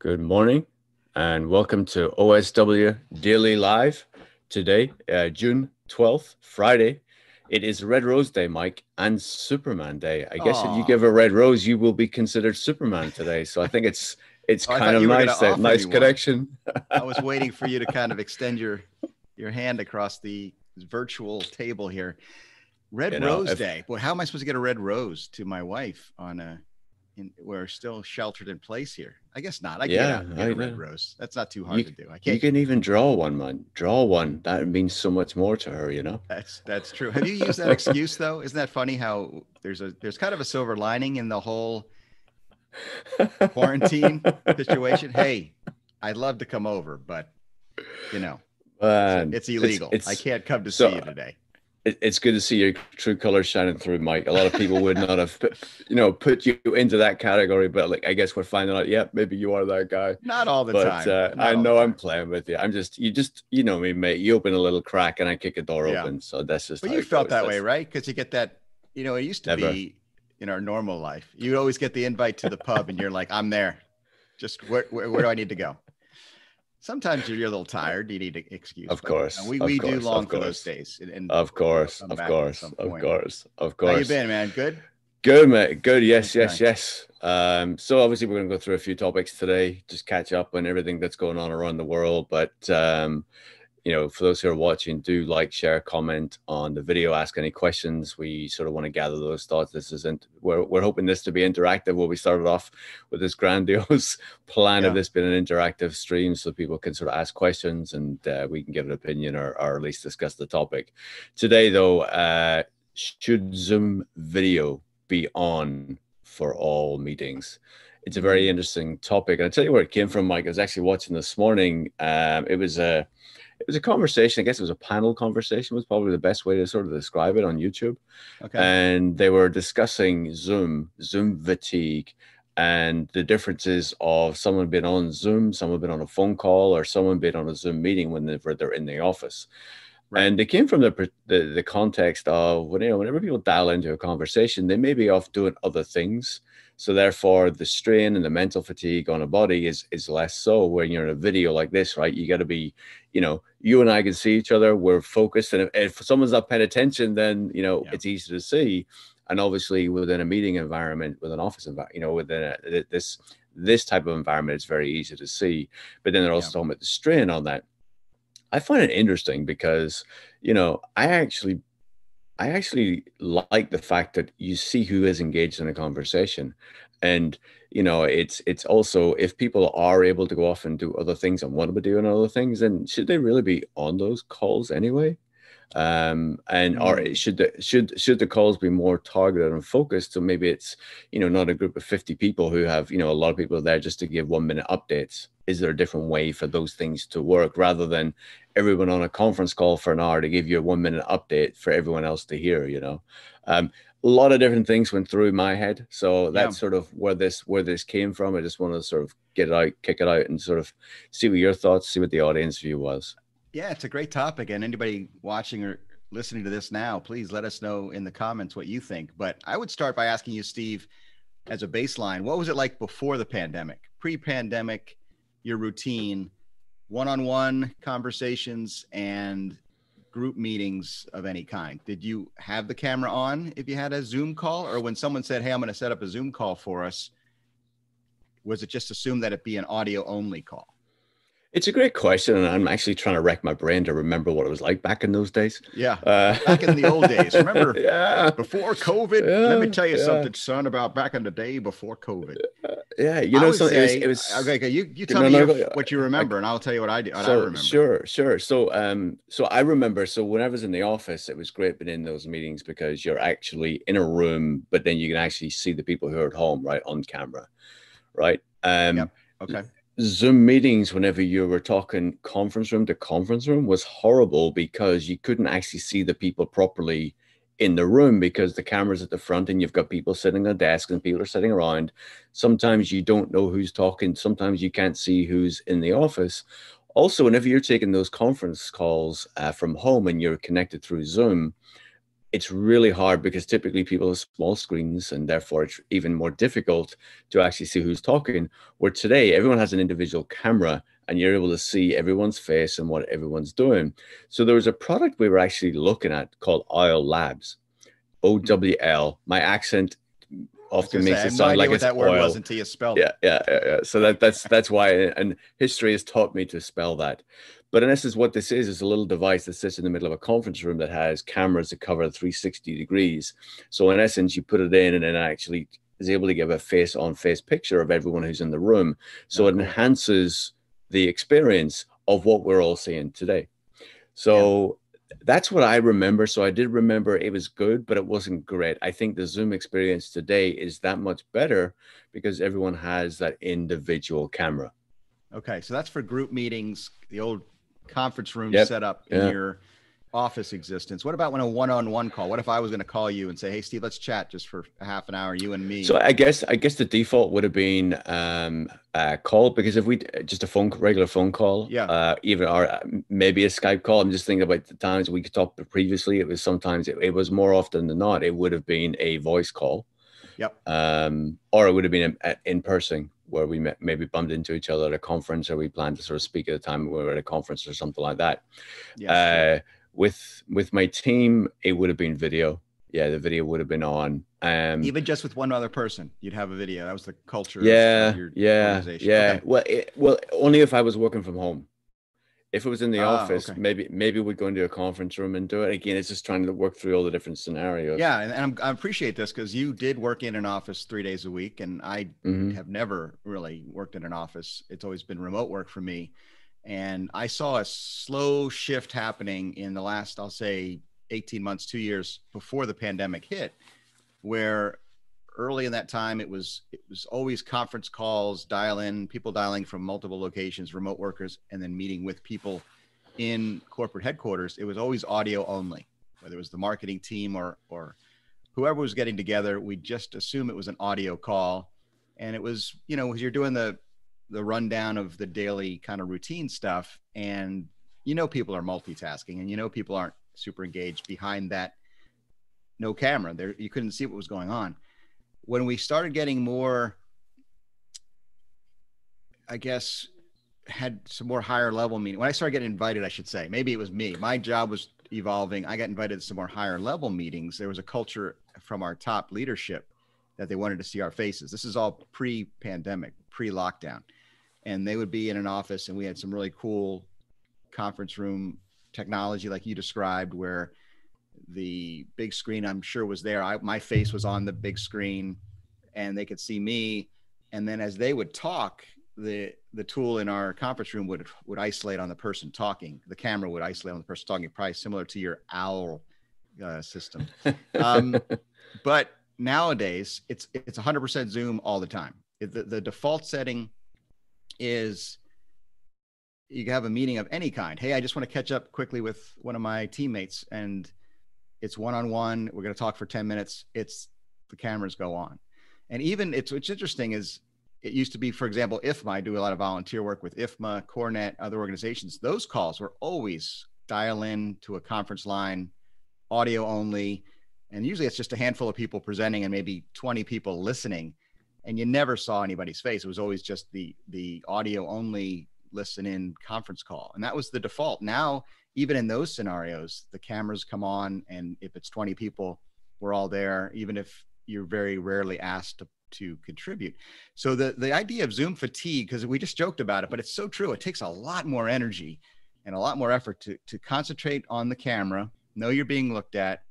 Good morning and welcome to OSW Daily Live. Today, uh, June 12th, Friday. It is Red Rose Day, Mike, and Superman Day. I guess if you give a red rose, you will be considered Superman today. So I think it's it's Oh, kind of you were gonna nice that nice connection. I was waiting for you to kind of extend your your hand across the virtual table here. Red You know, Rose if- Day. Boy, how am I supposed to get a red rose to my wife on a? In, we're still sheltered in place here. I guess not. I Yeah, get, out get I a red rose. That's not too hard You- to do. I can't. You can even draw one, man. Draw one. That means so much more to her, you know. That's that's true. Have you used that excuse though? Isn't that funny? How there's a there's kind of a silver lining in the whole quarantine situation. Hey, I'd love to come over, but you know Man, it's illegal. I it's- can't come to so- see you today. It, it's good to see your true colors shining through, Mike. A lot of people would not have, you know, put you into that category, but like I guess we're finding out. Yep, maybe you are that guy. Not all the but time. uh, I know I'm playing with you. I'm just, you just, you know me, mate. You open a little crack and I kick a door Yeah. open. So that's just. But you felt that way, right? Because you get that. You know, it used to Never. be in our normal life. You always get the invite to the pub, and you're like, "I'm there." Just where, where, where do I need to go? Sometimes you're a little tired. You need an excuse. Of but, course, uh, we, of we do long of for those course. days. And, and Of course, come of back at course, of course, How you been, man? Good. Good, mate. Good. Yes, Okay. yes, yes. Um, so obviously we're going to go through a few topics today, just catch up on everything that's going on around the world. But um, you know, for those who are watching, do like, share, comment on the video, ask any questions. We sort of want to gather those thoughts. This isn't. We're we're hoping this to be interactive. Where we started off with this grandiose plan Yeah. of this being an interactive stream, so people can sort of ask questions and uh, we can give an opinion or or at least discuss the topic. Today, though, uh, should Zoom video be on for all meetings? It's a very interesting topic, and I'll tell you where it came from, Mike. I was actually watching this morning. Um, it was a it was a conversation. I guess it was a panel conversation. Was probably the best way to sort of describe it on YouTube. Okay. And they were discussing Zoom, Zoom fatigue, and the differences of someone being on Zoom, someone being on a phone call, or someone being on a Zoom meeting whenever they're in the office. Right. And they came from the, the the context of when you know whenever people dial into a conversation, they may be off doing other things. So therefore, the strain and the mental fatigue on a body is is less so. When you're in a video like this, right? You got to be, you know, you and I can see each other. We're focused, and if, if someone's not paying attention, then you know Yeah. it's easy to see. And obviously, within a meeting environment, with an office environment, you know, within a, this this type of environment, it's very easy to see. But then they're also Yeah. talking about the strain on that. I find it interesting because, you know, I actually I actually like the fact that you see who is engaged in a conversation. And you know, it's it's also if people are able to go off and do other things and want to be doing other things, then should they really be on those calls anyway? Um, and or Mm. should the should should the calls be more targeted and focused? So maybe it's you know not a group of 50 people who have you know a lot of people there just to give one minute updates. Is there a different way for those things to work rather than everyone on a conference call for an hour to give you a one minute update for everyone else to hear? You know, um, a lot of different things went through my head, so that's sort of where this where this came from. I just want to sort of get it out, kick it out, and sort of see what your thoughts, see what the audience view was. Yeah, it's a great topic. And anybody watching or listening to this now, please let us know in the comments what you think. But I would start by asking you, Steve, as a baseline, what was it like before the pandemic? Pre pandemic, your routine, one on one conversations, and group meetings of any kind. Did you have the camera on if you had a Zoom call? Or when someone said, Hey, I'm going to set up a Zoom call for us, was it just assumed that it be an audio only call? It's a great question, and I'm actually trying to rack my brain to remember what it was like back in those days. Yeah. Uh, Back in the old days, remember? yeah, Before COVID, Yeah, let me tell you yeah. something, son, about back in the day before COVID. yeah. You I know, something. It was, it was okay. okay, You you tell No, me no, go- what you remember, and I'll tell you what I do. What I remember. sure sure so um so i remember so when i was in the office it was great being in those meetings because you're actually in a room but then you can actually see the people who are at home right on camera right um Yep. Okay. Zoom meetings whenever you were talking conference room to conference room was horrible because you couldn't actually see the people properly in the room because the camera's at the front and you've got people sitting on desks and people are sitting around. Sometimes you don't know who's talking. Sometimes you can't see who's in the office. Also whenever you're taking those conference calls uh, from home and you're connected through zoom it's really hard because typically people have small screens and therefore it's even more difficult to actually see who's talking. Where today everyone has an individual camera and you're able to see everyone's face and what everyone's doing. So there was a product we were actually looking at called Owl Labs, mm-hmm. O W L. My accent often makes say, it sound no like it's that word oil. was until you spelled Yeah, it. yeah, yeah, yeah. So that that's that's why, and history has taught me to spell that. But in essence, what this is is a little device that sits in the middle of a conference room that has cameras that cover 360 degrees. So in essence, you put it in, and it actually is able to give a face-on-face picture of everyone who's in the room. So it enhances the experience of what we're all seeing today. So that's what I remember. So I did remember it was good, but it wasn't great. I think the Zoom experience today is that much better because everyone has that individual camera. Okay, so that's for group meetings, the old conference room Yep. set up in Yeah. your office existence. What about when a one-on-one call? What if I was going to call you and say, "Hey, Steve, let's chat just for half an hour, you and me"? So I guess I guess the default would have been um, a call because if we just a phone regular phone call, Yeah. uh, even or uh, maybe a Skype call. I'm just thinking about the times we talked previously. It was sometimes it, it was more often than not it would have been a voice call. Yep. Um, or it would have been in, in person where we met, maybe bumped into each other at a conference or we planned to sort of speak at a time we were at a conference or something like that. Yes, Uh, with with my team, it would have been video. Yeah, the video would have been on. Um, even just with one other person, you'd have a video. That was the culture. yeah, of your yeah, organization. yeah. Okay. Well, it, well, only if I was working from home. If it was in the Ah, office, okay. maybe maybe we'd go into a conference room and do it. Again, it's just trying to work through all the different scenarios. Yeah, and, and I'm, I appreciate this because you did work in an office three days a week, and I Mhm. have never really worked in an office. It's always been remote work for me. And I saw a slow shift happening in the last, I'll say, 18 months, two years before the pandemic hit, where early in that time it was it was always conference calls, dial in, people dialing from multiple locations, remote workers, and then meeting with people in corporate headquarters. It was always audio only, whether it was the marketing team or or whoever was getting together. We just assume it was an audio call, and it was you know you're doing the the rundown of the daily kind of routine stuff, and you know people are multitasking, and you know people aren't super engaged behind that no camera. There you couldn't see what was going on. When we started getting more, I guess had some more higher level meeting. When I started getting invited, I should say, maybe it was me. My job was evolving. I got invited to some more higher level meetings. There was a culture from our top leadership that they wanted to see our faces. This is all pre pandemic, pre lockdown. And they would be in an office, and we had some really cool conference room technology, like you described, where the big screen, I'm sure, was there. I, my face was on the big screen, and they could see me. And then as they would talk, the the tool in our conference room would would isolate on the person talking. The camera would isolate on the person talking, probably similar to your owl uh, system. Um, but nowadays, it's it's 100% Zoom all the time. It, the, the default setting is you have a meeting of any kind. Hey, I just want to catch up quickly with one of my teammates, and it's one on one. We're going to talk for 10 minutes. It's the cameras go on, and even it's what's interesting is it used to be, for example, IFMA. I do a lot of volunteer work with IFMA, CoreNet, other organizations. Those calls were always dial in to a conference line, audio only, and usually it's just a handful of people presenting and maybe 20 people listening, and you never saw anybody's face. It was always just the the audio only listen in conference call, and that was the default. Now, even in those scenarios, the cameras come on, and if it's 20 people, we're all there, even if you're very rarely asked to to contribute. So the the idea of Zoom fatigue, because we just joked about it, but it's so true. It takes a lot more energy and a lot more effort to to concentrate on the camera, know you're being looked at,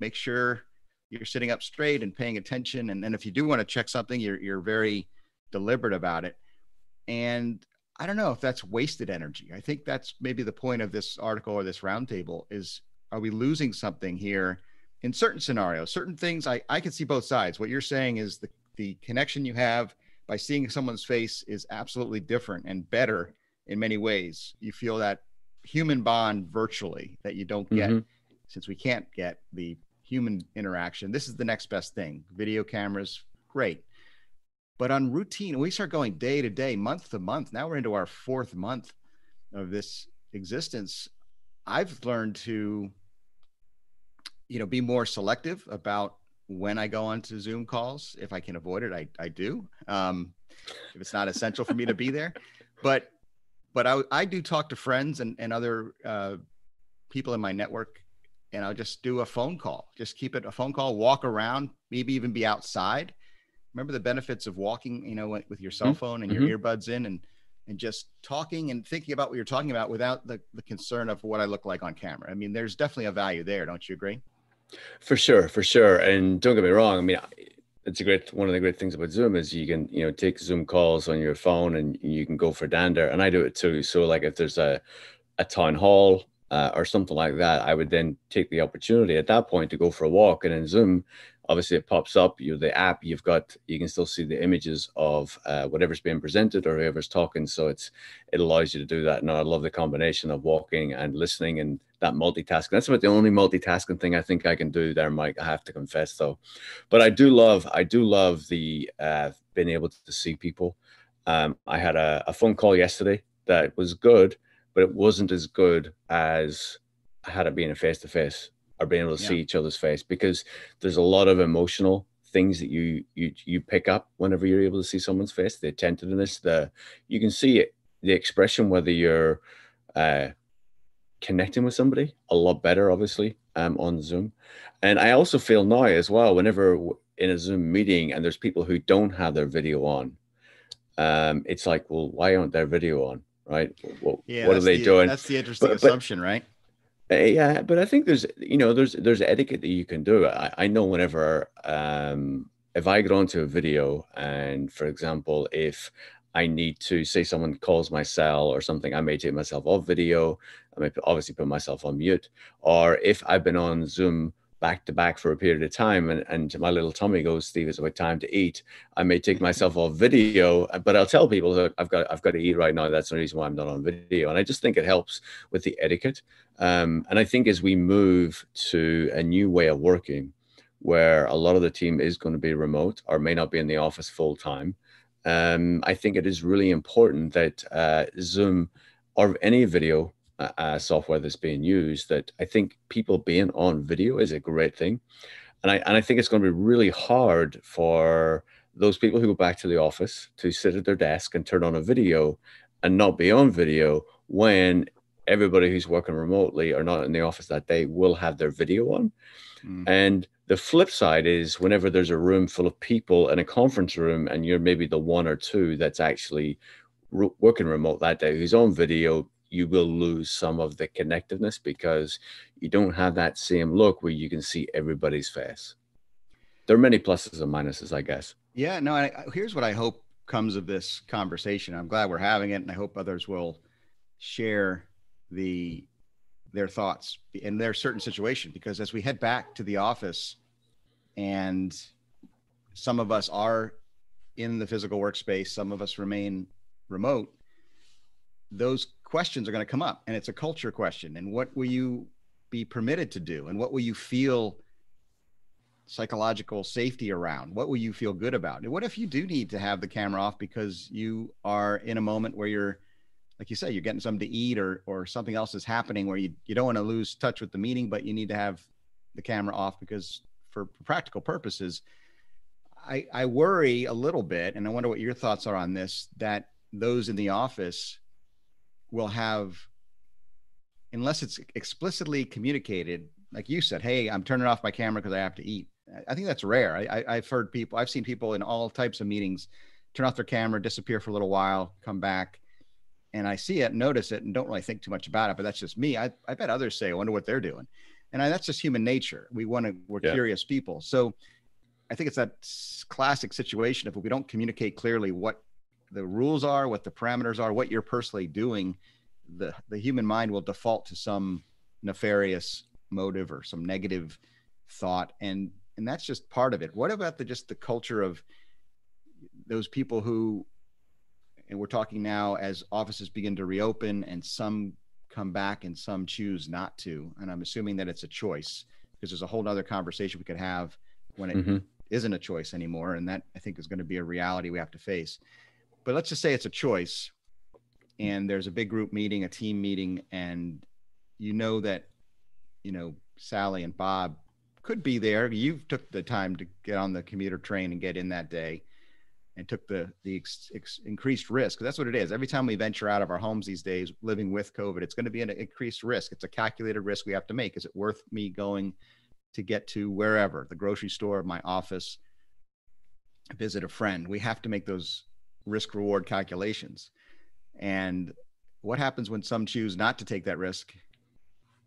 make sure you're sitting up straight and paying attention. And then if you do want to check something, you're you're very deliberate about it. And I don't know if that's wasted energy. I think that's maybe the point of this article or this roundtable is are we losing something here in certain scenarios, certain things I, I can see both sides. What you're saying is the the connection you have by seeing someone's face is absolutely different and better in many ways. You feel that human bond virtually that you don't get Mhm. since we can't get the human interaction. This is the next best thing. Video cameras, great. But on routine, we start going day to day, month to month. Now we're into our fourth month of this existence. I've learned to you know, be more selective about when I go onto Zoom calls. If I can avoid it, I, I do. Um, if it's not essential for me to be there, but, but I, I do talk to friends and, and other uh, people in my network and I'll just do a phone call. Just keep it a phone call, walk around, maybe even be outside. Remember the benefits of walking, you know, with your cell mm-hmm. phone and your mm-hmm. earbuds in and and just talking and thinking about what you're talking about without the, the concern of what I look like on camera. I mean, there's definitely a value there, don't you agree? For sure, for sure. And don't get me wrong. I mean, it's a great one of the great things about Zoom is you can you know take Zoom calls on your phone and you can go for dander, and I do it too. So like if there's a a town hall uh, or something like that, I would then take the opportunity at that point to go for a walk. And in Zoom, obviously it pops up. You the app, you've got you can still see the images of uh, whatever's being presented or whoever's talking. So it's it allows you to do that. And I love the combination of walking and listening and that multitasking. That's about the only multitasking thing I think I can do there, Mike. I have to confess though. But I do love I do love the uh, being able to see people. Um, I had a, a phone call yesterday that was good but it wasn't as good as had it been a face to face or being able to yeah. see each other's face because there's a lot of emotional things that you you you pick up whenever you're able to see someone's face the attentiveness the you can see it the expression whether you're uh connecting with somebody a lot better obviously um on zoom and i also feel now as well whenever in a zoom meeting and there's people who don't have their video on um it's like well why aren't their video on right? What, yeah, what are they the, doing? That's the interesting but, assumption, but, right? Eh, yeah, but I think there's you know there's there's etiquette that you can do. I, I know whenever um, if I get onto a video and for example if I need to say someone calls my cell or something, I may take myself off video. I may obviously put myself on mute. Or if I've been on Zoom back to back for a period of time and, and my little tummy goes steve it's about time to eat. I may take myself off video but i'll tell people that i've got i've got to eat right now. That's the reason why i'm not on video. And i just think it helps with the etiquette. Um, and i think as we move to a new way of working where a lot of the team is going to be remote or may not be in the office full time um, i think it is really important that uh, zoom or any video uh, software that's being used that I think people being on video is a great thing. And I, and I think it's going to be really hard for those people who go back to the office to sit at their desk and turn on a video and not be on video when everybody who's working remotely or not in the office that day will have their video on. Mm. And the flip side is whenever there's a room full of people in a conference room and you're maybe the one or two that's actually re- working remote that day who's on video you will lose some of the connectiveness because you don't have that same look where you can see everybody's face. There are many pluses and minuses, I guess. Yeah, no, I, here's what I hope comes of this conversation. I'm glad we're having it, and I hope others will share the their thoughts in their certain situation because as we head back to the office and some of us are in the physical workspace some of us remain remote those questions are going to come up and it's a culture question and what will you be permitted to do and what will you feel psychological safety around? What will you feel good about? And what if you do need to have the camera off because you are in a moment where you're like you say you're getting something to eat or or something else is happening where you, you don't want to lose touch with the meeting but you need to have the camera off because for practical purposes i i worry a little bit and i wonder what your thoughts are on this that those in the office will have unless it's explicitly communicated like you said hey i'm turning off my camera because i have to eat. I think that's rare. I, I, have heard people i've seen people in all types of meetings turn off their camera disappear for a little while come back and i see it notice it and don't really think too much about it but that's just me. I, I bet others say i wonder what they're doing. And I, that's just human nature. We want to we're yeah. curious people. So i think it's that classic situation if we don't communicate clearly what the rules are, what the parameters are, what you're personally doing, the the human mind will default to some nefarious motive or some negative thought, and and that's just part of it. What about the just the culture of those people who, and we're talking now as offices begin to reopen and some come back and some choose not to, and I'm assuming that it's a choice because there's a whole other conversation we could have when it mm-hmm. not a choice anymore, and that I think is going to be a reality we have to face but let's just say it's a choice and there's a big group meeting, a team meeting, and you know that, you know, Sally and Bob could be there. You took the time to get on the commuter train and get in that day and took the the ex, ex, increased risk. That's what it is. Every time we venture out of our homes these days, living with COVID, it's going to be an increased risk. It's a calculated risk we have to make. Is it worth me going to get to wherever the grocery store, my office, visit a friend? We have to make those risk reward calculations. And what happens when some choose not to take that risk?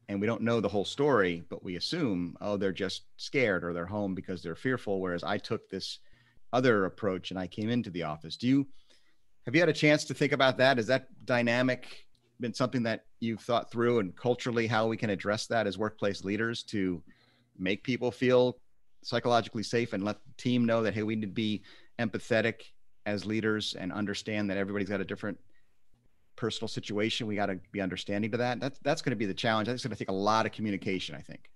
And we don't know the whole story, but we assume, oh, they're just scared or they're home because they're fearful. Whereas I took this other approach and I came into the office. Do you have you had a chance to think about that? Is that dynamic been something that you've thought through and culturally how we can address that as workplace leaders to make people feel psychologically safe and let the team know that hey, we need to be empathetic as leaders and understand that everybody's got a different personal situation. We got to be understanding to that. That's that's going to be the challenge. That's going to take a lot of communication. I think.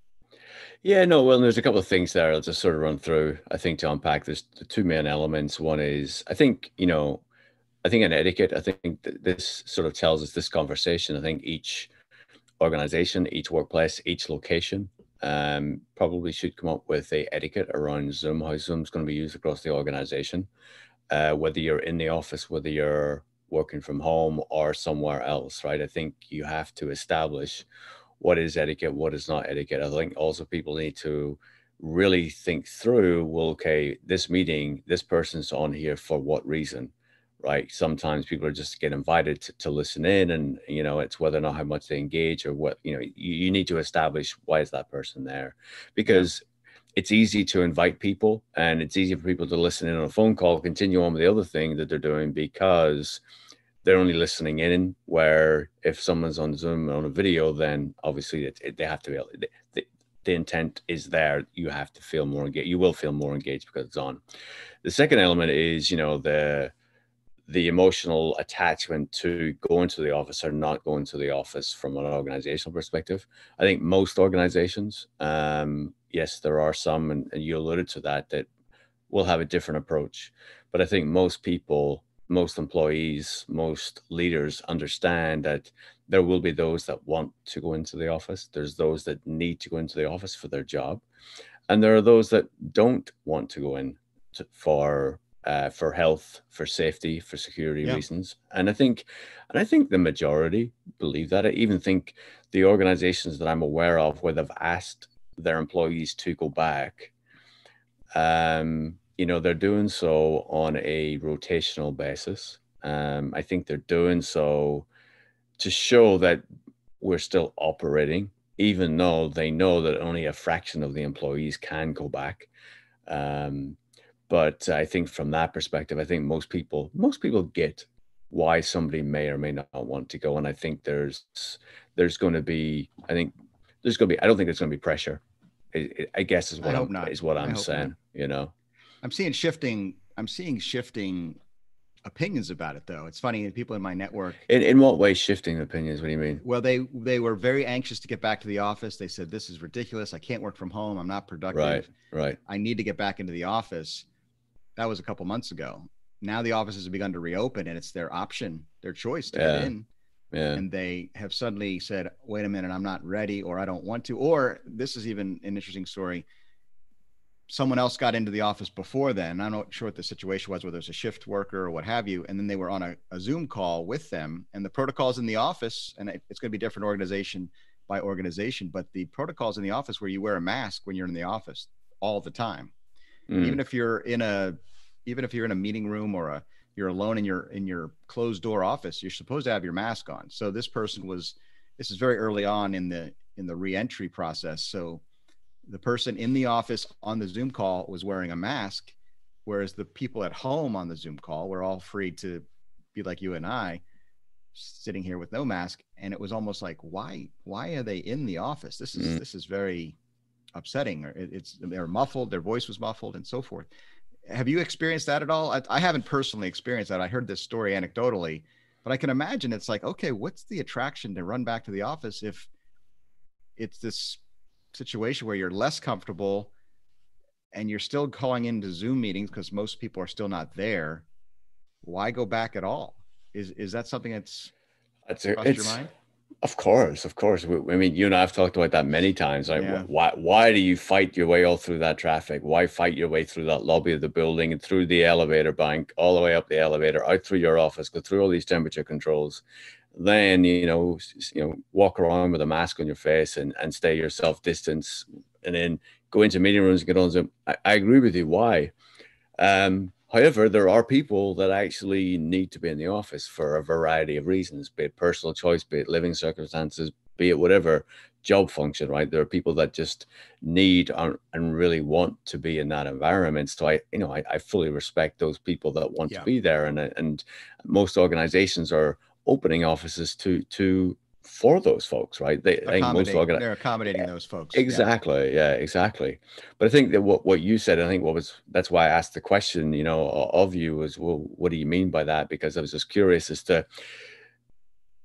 Yeah, no, well, there's a couple of things there I'll just sort of run through. I think to unpack there's the two main elements. One is I think, you know, I think in etiquette, I think this sort of tells us this conversation. I think each organization, each workplace, each location um, probably should come up with a etiquette around Zoom, how Zoom's going to be used across the organization. Uh, whether you're in the office, whether you're working from home or somewhere else, right? I think you have to establish what is etiquette, what is not etiquette. I think also people need to really think through, well, okay, this meeting, this person's on here for what reason, right? Sometimes people are just get invited to, to listen in and, you know, it's whether or not how much they engage or what, you know, you, you need to establish why is that person there? Because it's easy to invite people and it's easy for people to listen in on a phone call, continue on with the other thing that they're doing because they're only listening in. Where if someone's on Zoom on a video, then obviously it, it, they have to be. Able, the, the intent is there. You have to feel more engaged. You will feel more engaged because it's on. The second element is, you know, the the emotional attachment to going to the office or not going to the office from an organizational perspective. I think most organizations, um, yes, there are some, and, and you alluded to that, that will have a different approach. But I think most people most employees, most leaders understand that there will be those that want to go into the office. There's those that need to go into the office for their job, and there are those that don't want to go in to, for uh, for health, for safety, for security yeah. reasons. And I think, and I think the majority believe that. I even think the organizations that I'm aware of where they've asked their employees to go back, um, you know, they're doing so on a rotational basis. Um, I think they're doing so to show that we're still operating, even though they know that only a fraction of the employees can go back. Um, but I think from that perspective, I think most people most people get why somebody may or may not want to go, and I think there's there's going to be I think there's going to be I don't think there's going to be pressure. I, I guess is what I'm not. is what I'm saying. Not. You know. I'm seeing shifting. I'm seeing shifting opinions about it though. It's funny people in my network. In in what way shifting opinions? What do you mean? Well, they they were very anxious to get back to the office. They said this is ridiculous. I can't work from home. I'm not productive. Right. Right. I need to get back into the office. That was a couple months ago. Now the offices have begun to reopen and it's their option, their choice to yeah. get in. Yeah. And they have suddenly said, wait a minute, I'm not ready or I don't want to. Or this is even an interesting story someone else got into the office before then. I'm not sure what the situation was, whether it's a shift worker or what have you. And then they were on a, a Zoom call with them, and the protocols in the office, and it, it's going to be different organization by organization, but the protocols in the office where you wear a mask when you're in the office all the time, mm. even if you're in a, even if you're in a meeting room or a, you're alone in your in your closed door office, you're supposed to have your mask on. So this person was, this is very early on in the in the reentry process. So the person in the office on the Zoom call was wearing a mask, whereas the people at home on the Zoom call were all free to be like you and I, sitting here with no mask. And it was almost like, why, why are they in the office? This is mm. this is very upsetting. Or it, it's they're muffled, their voice was muffled, and so forth. Have you experienced that at all? I, I haven't personally experienced that. I heard this story anecdotally, but I can imagine it's like, okay, what's the attraction to run back to the office if it's this situation where you're less comfortable and you're still calling into Zoom meetings because most people are still not there, why go back at all? Is is that something that's that's a, it's, Of course, of course. We, I mean, you and I have talked about that many times. Like, Yeah. why, why do you fight your way all through that traffic? Why fight your way through that lobby of the building and through the elevator bank, all the way up the elevator, out through your office, go through all these temperature controls, then you know, you know, walk around with a mask on your face and and stay yourself distance, and then go into meeting rooms and get on Zoom. I, I agree with you. Why? Um, however, there are people that actually need to be in the office for a variety of reasons, be it personal choice, be it living circumstances, be it whatever job function, right? There are people that just need and, really want to be in that environment. So I, you know, I, I fully respect those people that want Yeah. to be there. And, and most organizations are opening offices to, to, for those folks, right? They, I think most organizations, they're accommodating those folks. Exactly. Yeah, exactly. But I think that what, what you said, I think what was that's why I asked the question, you know, of you was, well, what do you mean by that? Because I was just curious as to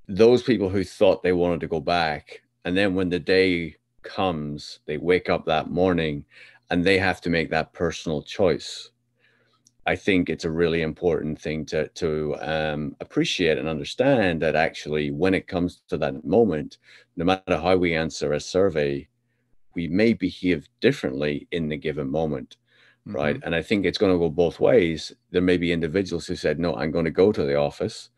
those people who thought they wanted to go back, and then when the day comes, they wake up that morning and they have to make that personal choice. I think it's a really important thing to to um, appreciate and understand that actually, when it comes to that moment, no matter how we answer a survey, we may behave differently in the given moment, right? Mhm. And I think it's going to go both ways. There may be individuals who said, "No, I'm going to go to the office,"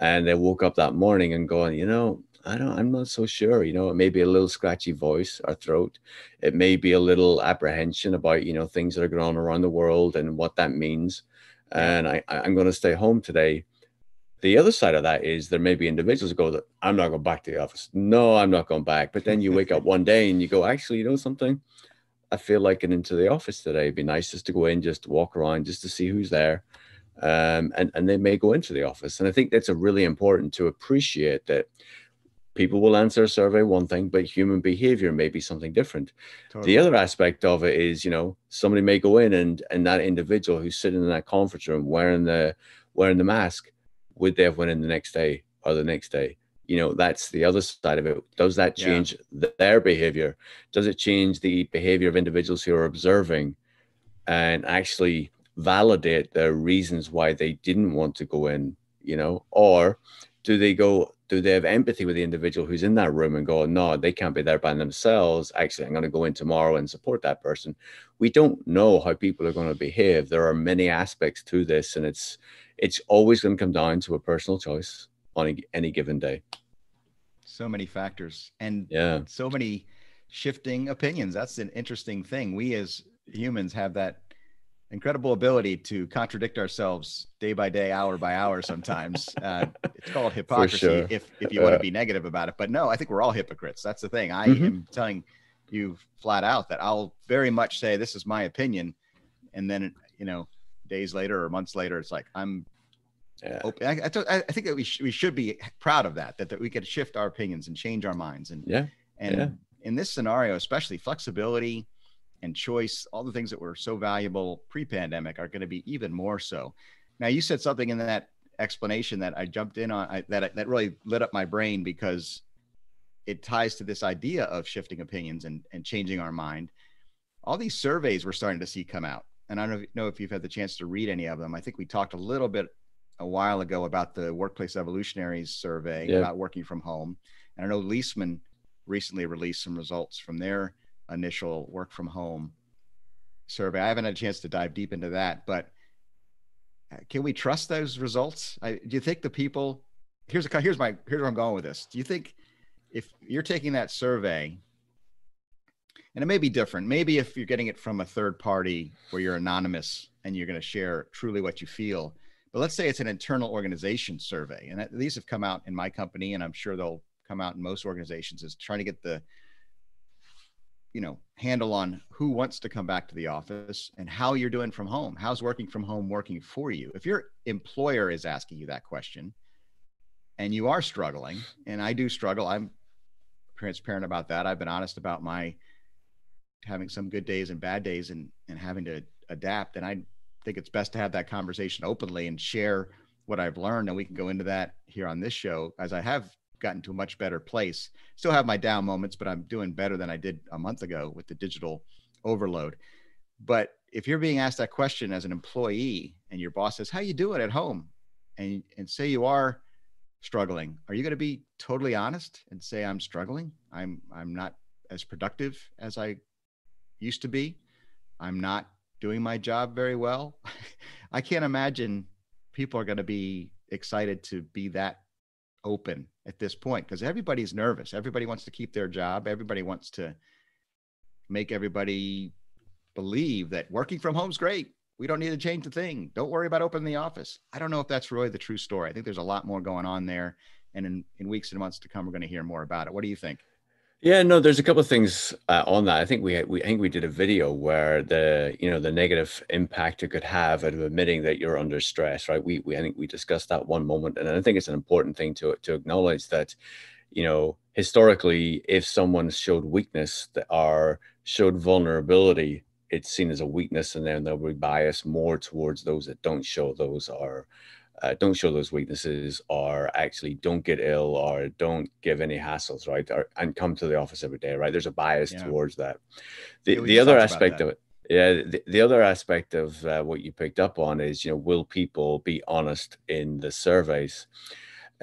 and they woke up that morning and going, "You know, I don't, I'm not so sure. You know, it may be a little scratchy voice or throat. It may be a little apprehension about you know things that are going on around the world and what that means." And I, I'm going to stay home today the other side of that is there may be individuals go that I'm not going back to the office. No, I'm not going back. But then you wake up one day and you go, actually, you know something? I feel like getting into the office today. It'd be nice just to go in, just to walk around, just to see who's there. Um, and, and they may go into the office. And I think that's a really important to appreciate that people will answer a survey one thing, but human behavior may be something different. Totally. The other aspect of it is, you know, somebody may go in and and that individual who's sitting in that conference room wearing the wearing the mask, would they have went in the next day or the next day? You know, that's the other side of it. Does that Yeah. change th- their behavior? Does it change the behavior of individuals who are observing and actually validate their reasons why they didn't want to go in? You know, or do they go do they have empathy with the individual who's in that room and go no they can't be there by themselves. Actually i'm going to go in tomorrow and support that person. We don't know how people are going to behave. There are many aspects to this and it's it's always going to come down to a personal choice on any given day. So many factors and yeah. so many shifting opinions. That's an interesting thing. We as humans have that incredible ability to contradict ourselves day by day, hour by hour. Sometimes uh, it's called hypocrisy sure. if if you want to be negative about it. But no, I think we're all hypocrites. That's the thing. I Mhm. am telling you flat out that I'll very much say this is my opinion, and then you know, days later or months later, it's like I'm yeah open. I, I, th- I think that we sh- we should be proud of that, that. That we could shift our opinions and change our minds and yeah and Yeah. in this scenario, especially flexibility and choice, all the things that were so valuable pre pandemic are going to be even more so. Now, you said something in that explanation that I jumped in on I, that, that really lit up my brain because it ties to this idea of shifting opinions and, and changing our mind. All these surveys we're starting to see come out. And I don't know if you've had the chance to read any of them. I think we talked a little bit a while ago about the Workplace Evolutionaries survey Yeah. about working from home. And I know Leesman recently released some results from their initial work from home survey. I haven't had a chance to dive deep into that, but uh, can we trust those results? I, do you think the people here's a here's my here's where I'm going with this. Do you think if you're taking that survey and it may be different, maybe if you're getting it from a third party where you're anonymous and you're going to share truly what you feel, but let's say it's an internal organization survey, and these have come out in my company, and I'm sure they'll come out in most organizations, is trying to get the you know handle on who wants to come back to the office and how you're doing from home. How's working from home working for you? If your employer is asking you that question and you are struggling and i do struggle i'm transparent about that. I've been honest about my having some good days and bad days and and having to adapt and i think it's best to have that conversation openly and share what i've learned and we can go into that here on this show as i have gotten to a much better place still have my down moments but i'm doing better than i did a month ago with the digital overload but if you're being asked that question as an employee and your boss says how you doing at home and and say you are struggling, are you going to be totally honest and say I'm struggling? I'm I'm not as productive as I used to be. I'm not doing my job very well. I can't imagine people are going to be excited to be that open at this point because everybody's nervous. Everybody wants to keep their job. Everybody wants to make everybody believe that working from home is great. We don't need to change the thing. Don't worry about opening the office. I don't know if that's really the true story. I think there's a lot more going on there. And in, in weeks and months to come, we're going to hear more about it. What do you think? Yeah, no, there's a couple of things uh, on that. I think we, we I think we did a video where the you know the negative impact it could have of admitting that you're under stress, right? We, we I think we discussed that one moment, and I think it's an important thing to to acknowledge that, you know, historically, if someone showed weakness that or showed vulnerability, it's seen as a weakness, and then they'll be biased more towards those that don't show those or uh, don't show those weaknesses or actually don't get ill or don't give any hassles right or, and come to the office every day right? There's a bias yeah. towards that. The, the other aspect of it yeah the, the other aspect of uh, what you picked up on is you know will people be honest in the surveys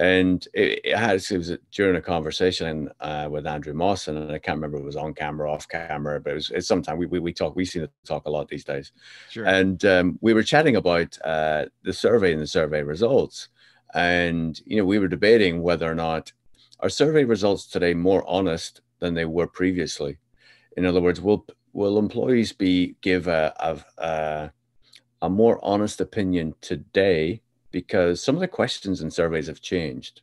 and it, it, has it was during a conversation uh, with Andrew Mawson, and I can't remember if it was on camera, off camera, but it was it's sometime we, we, we talk we seem to talk a lot these days. Sure. And um, we were chatting about uh, the survey and the survey results, and you know we were debating whether or not our survey results today more honest than they were previously. In other words, will will employees be give a a, a, a more honest opinion today because some of the questions and surveys have changed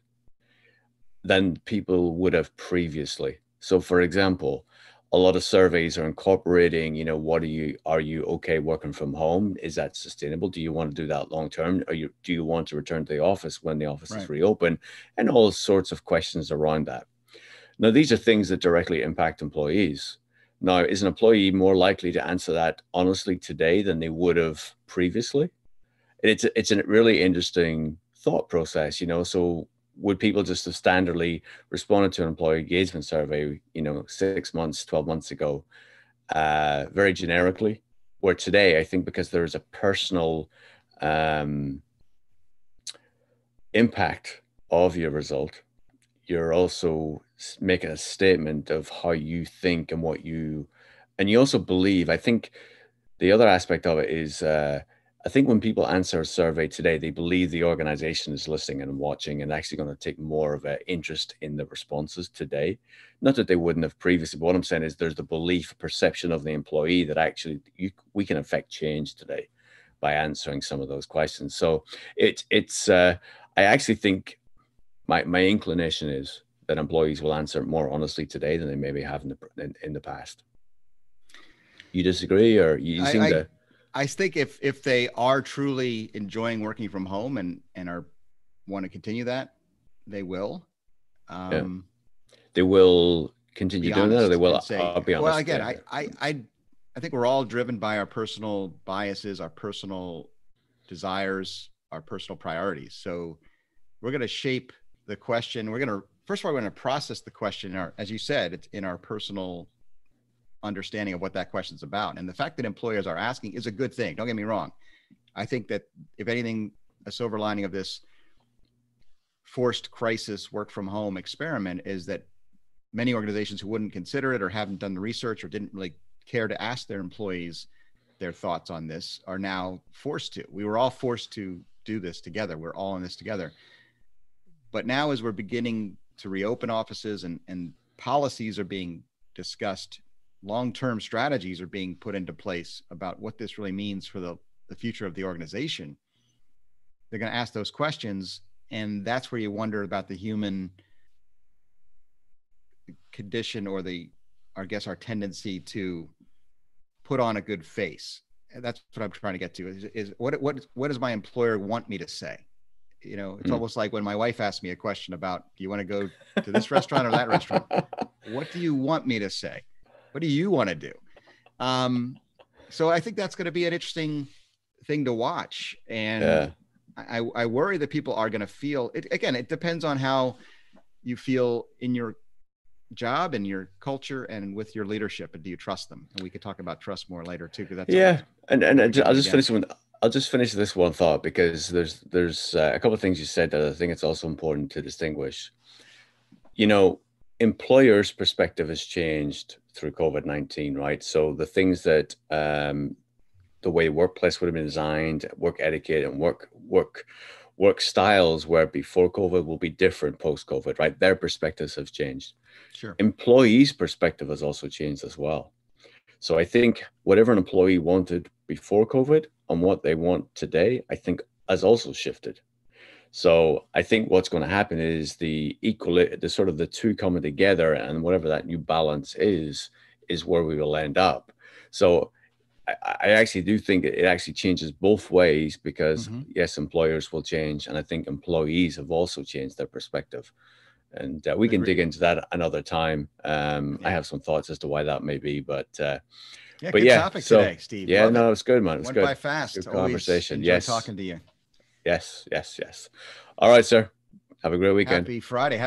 than people would have previously. So, for example, a lot of surveys are incorporating, you know, what are you, are you okay working from home? Is that sustainable? Do you want to do that long term? Or you, do you want to return to the office when the office right. is reopened? And all sorts of questions around that. Now, these are things that directly impact employees. Now, is an employee more likely to answer that honestly today than they would have previously? It's it's a really interesting thought process, you know. So would people just have standardly responded to an employee engagement survey, you know, six months, 12 months ago, uh, very generically? Where today, I think because there is a personal um, impact of your result, you're also making a statement of how you think and what you, and you also believe. I think the other aspect of it is uh, I think when people answer a survey today, they believe the organization is listening and watching and actually going to take more of an interest in the responses today. Not that they wouldn't have previously, but what I'm saying is there's the belief, perception of the employee that actually you, we can affect change today by answering some of those questions. So it, it's, uh, I actually think my, my inclination is that employees will answer more honestly today than they maybe have in the, in, in the past. You disagree or you seem I, to I think if if they are truly enjoying working from home and and are want to continue that, they will. Um, yeah. They will continue doing that, or they will. Say, I'll be honest. Well, again, I, I I I think we're all driven by our personal biases, our personal desires, our personal priorities. So we're going to shape the question. We're going to first of all, we're going to process the question in our, as you said, it's in our personal understanding of what that question's about. And the fact that employers are asking is a good thing. Don't get me wrong. I think that if anything, a silver lining of this forced crisis work from home experiment is that many organizations who wouldn't consider it or haven't done the research or didn't really care to ask their employees their thoughts on this are now forced to. We were all forced to do this together. We're all in this together. But now, as we're beginning to reopen offices and, and policies are being discussed long-term strategies are being put into place about what this really means for the, the future of the organization they're going to ask those questions and that's where you wonder about the human condition or the i guess our tendency to put on a good face. And that's what i'm trying to get to is, is what what what does my employer want me to say? You know it's mm. almost like when my wife asks me a question about do you want to go to this restaurant or that restaurant? What do you want me to say what do you want to do? Um, so I think that's going to be an interesting thing to watch. And yeah. I, I worry that people are going to feel it. Again, it depends on how you feel in your job and your culture and with your leadership and do you trust them and we could talk about trust more later too because that's yeah and and i'll just finish with I'll just finish this one thought because there's there's uh, a couple of things you said that I think it's also important to distinguish. You know, employers' perspective has changed through COVID nineteen, right? So the things that um, the way workplace would have been designed, work etiquette and work work work styles were before COVID will be different post COVID, right? Their perspectives have changed. Sure. Employees' perspective has also changed as well. So I think whatever an employee wanted before COVID and what they want today, I think has also shifted. So I think what's going to happen is the equal, the sort of the two coming together, and whatever that new balance is, is where we will end up. So I, I actually do think it actually changes both ways because mm-hmm. yes, employers will change, and I think employees have also changed their perspective. And uh, we can dig into that another time. Um, yeah. I have some thoughts as to why that may be, but uh, yeah, but yeah, topic so, today, Steve. Yeah, Love no, it. was good, man. It was Went good. by fast. Good conversation. Yes, talking to you. Yes, yes, yes. All right, sir. Have a great weekend. Happy Friday. Have a